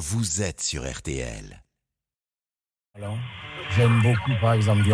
vous êtes sur RTL. J'aime beaucoup, par exemple, des.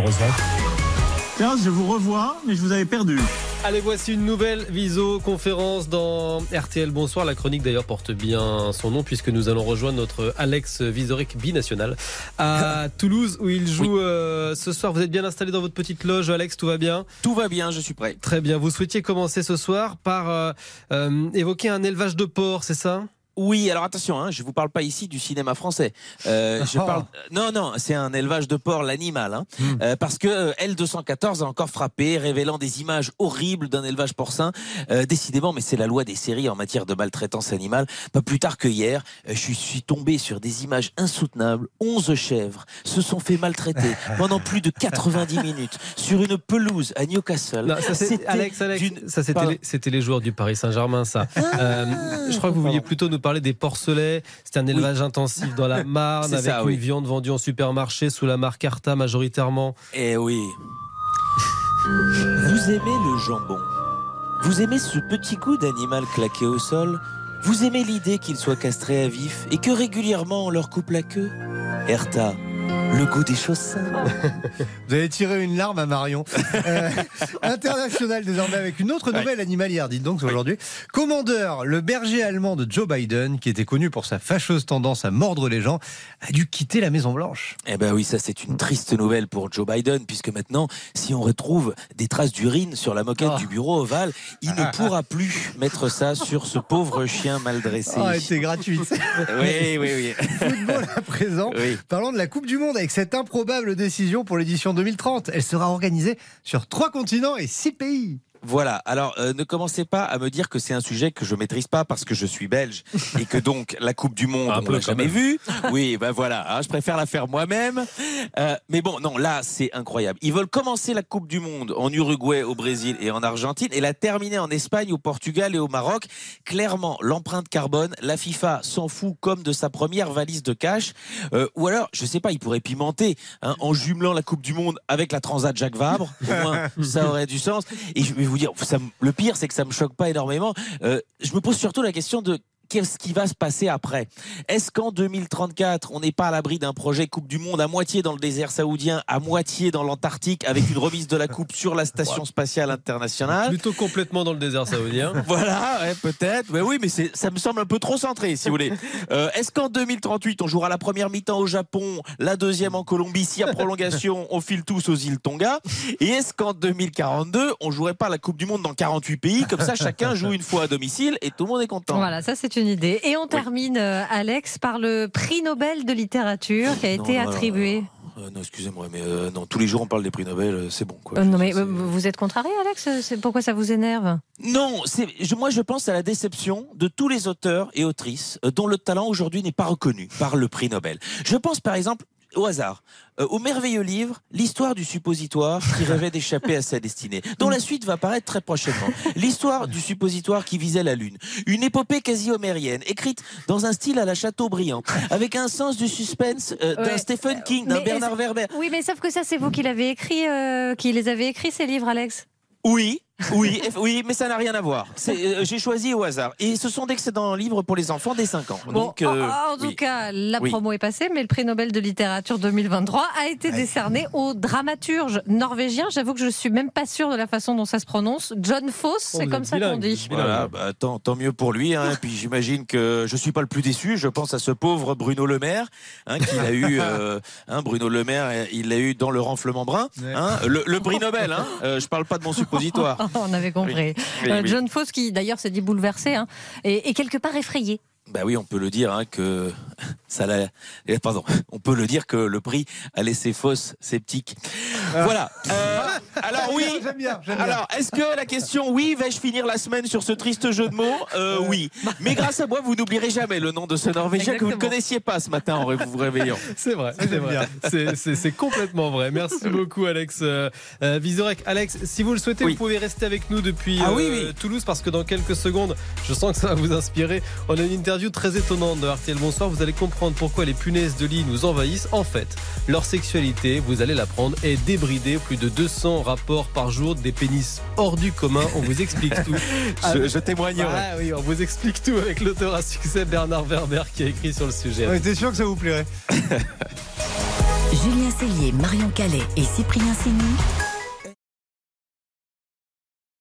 Tiens, je vous revois, mais je vous avais perdu. Allez, voici une nouvelle viso-conférence dans RTL Bonsoir. La chronique d'ailleurs porte bien son nom puisque nous allons rejoindre notre Alex Vizorek binational à Toulouse où il joue euh, ce soir. Vous êtes bien installé dans votre petite loge, Alex, tout va bien? Tout va bien, je suis prêt. Très bien. Vous souhaitiez commencer ce soir par euh, euh, évoquer un élevage de porc, c'est ça? Oui, alors attention, hein, je vous parle pas ici du cinéma français. Euh, je parle. Non, non, c'est un élevage de porc, l'animal, hein. Euh, parce que euh, L214 a encore frappé, révélant des images horribles d'un élevage porcin. Euh, décidément, mais c'est la loi des séries en matière de maltraitance animale. Pas plus tard que hier, je suis tombé sur des images insoutenables. 11 chèvres se sont fait maltraiter pendant plus de 90 minutes sur une pelouse à Newcastle. Non, ça, C'était Alex, Alex, d'une- ça c'était Pardon. les, les joueurs du Paris Saint-Germain, ça. Euh, je crois que vous vouliez plutôt nous parler des porcelets. C'est un élevage intensif dans la Marne avec ça, une oui. viande vendue en supermarché sous la marque Arta majoritairement. Eh oui. Vous aimez le jambon Vous aimez ce petit coup d'animal claqué au sol Vous aimez l'idée qu'il soit castré à vif et que régulièrement on leur coupe la queue Erta, le goût des choses simples. Vous avez tiré une larme à Marion. Euh, international désormais avec une autre nouvelle animalière, dites donc aujourd'hui. Commandeur, le berger allemand de Joe Biden, qui était connu pour sa fâcheuse tendance à mordre les gens, a dû quitter la Maison Blanche. Eh ben oui, ça c'est une triste nouvelle pour Joe Biden, puisque maintenant, si on retrouve des traces d'urine sur la moquette Oh. du bureau ovale, il ne pourra plus mettre ça sur ce pauvre chien mal dressé. Ah, elle était gratuite. Oui, oui, oui. Football à présent. Oui. Parlons de la Coupe du Monde avec cette improbable décision pour l'édition 2030. Elle sera organisée sur trois continents et six pays. Voilà, alors euh, ne commencez pas à me dire que c'est un sujet que je maîtrise pas parce que je suis belge et que donc la Coupe du Monde, Un on l'a jamais vue. Oui, ben voilà, hein, je préfère la faire moi-même. Euh, mais bon, non, là c'est incroyable. Ils veulent commencer la Coupe du Monde en Uruguay, au Brésil et en Argentine et la terminer en Espagne, au Portugal et au Maroc. Clairement, l'empreinte carbone, la FIFA s'en fout comme de sa première valise de cash. Euh, ou alors, je sais pas, ils pourraient pimenter hein, en jumelant la Coupe du Monde avec la Transat Jacques Vabre. Au moins, ça aurait du sens. Et je vais vous dire, ça, le pire, c'est que ça me choque pas énormément. Euh, je me pose surtout la question de qu'est-ce qui va se passer après? Est-ce qu'en 2034, on n'est pas à l'abri d'un projet Coupe du Monde à moitié dans le désert saoudien, à moitié dans l'Antarctique, avec une remise de la Coupe sur la Station spatiale internationale? Plutôt complètement dans le désert saoudien. voilà, ouais, peut-être. Mais oui, mais c'est, ça me semble un peu trop centré, si vous voulez. Euh, est-ce qu'en 2038, on jouera la première mi-temps au Japon, la deuxième en Colombie, si à prolongation, on file tous aux îles Tonga? Et est-ce qu'en 2042, on jouerait pas la Coupe du Monde dans 48 pays? Comme ça, chacun joue une fois à domicile et tout le monde est content. Voilà, ça c'est une idée. Et on termine, euh, Alex, par le prix Nobel de littérature qui a Non, été non, non, attribué. Euh, non, excusez-moi, mais euh, non, tous les jours on parle des prix Nobel, euh, c'est bon. Quoi. Euh, non mais euh, vous êtes contrarié, Alex? C'est pourquoi ça vous énerve? Non, c'est, je- moi je pense à la déception de tous les auteurs et autrices euh, dont le talent aujourd'hui n'est pas reconnu par le prix Nobel. Je pense par exemple au hasard, euh, au merveilleux livre L'histoire du suppositoire qui rêvait d'échapper à sa destinée, dont la suite va apparaître très prochainement. L'histoire du suppositoire qui visait la Lune. Une épopée quasi homérienne, écrite dans un style à la Chateaubriand, avec un sens du suspense euh, d'un Ouais. Stephen King, d'un Bernard Werber. Oui, mais sauf que ça, c'est vous qui l'avez écrit, euh, qui les avez écrits, ces livres, Alex? Oui, oui, oui, mais ça n'a rien à voir. Euh, J'ai choisi au hasard. Et ce sont d'excellents livres pour les enfants dès 5 ans. Bon, Donc, euh, en, en tout oui. cas, la Oui. promo est passée, mais le prix Nobel de littérature 2023 a été décerné au dramaturge norvégien. J'avoue que je suis même pas sûre de la façon dont ça se prononce. John Foss, Oh, c'est comme ça qu'on dit. Voilà, bah, tant, tant mieux pour lui. Hein. Puis j'imagine que je suis pas le plus déçu. Je pense à ce pauvre Bruno Le Maire, hein, qu'il a eu. euh, hein, Bruno Le Maire, il l'a eu dans le renflement brun. Hein, le, le prix Nobel. Hein. Euh, je parle pas de mon suppositoire. On avait compris. Oui, Euh, oui. John Foss, qui d'ailleurs s'est dit bouleversé hein, et, et quelque part effrayé. Bah oui, on peut le dire hein, que ça l'a. eh, Pardon, on peut le dire que le prix a laissé fausse sceptique. Voilà. Euh, alors oui. J'aime bien. Alors, est-ce que la question, oui, vais-je finir la semaine sur ce triste jeu de mots Euh, Oui. Mais grâce à moi, vous n'oublierez jamais le nom de ce Norvégien que vous ne connaissiez pas ce matin en vous réveillant. C'est vrai, c'est vrai. C'est- complètement vrai. Merci beaucoup, Alex euh, euh, Vizorek. Alex, si vous le souhaitez, Oui. vous pouvez rester avec nous depuis Ah euh, oui, oui. Toulouse parce que dans quelques secondes, je sens que ça va vous inspirer. On a une interview très étonnante de RTL Bonsoir. Vous allez comprendre. comprendre pourquoi les punaises de lit nous envahissent, en fait, leur sexualité, vous allez l'apprendre, est débridée. Plus de 200 rapports par jour, des pénis hors du commun. On vous explique tout. Je, je témoignerai. Ah oui, on vous explique tout avec l'auteur à succès Bernard Werber qui a écrit sur le sujet. On était sûr que ça vous plairait. Julien Cellier, Marion Calais et Cyprien Sini.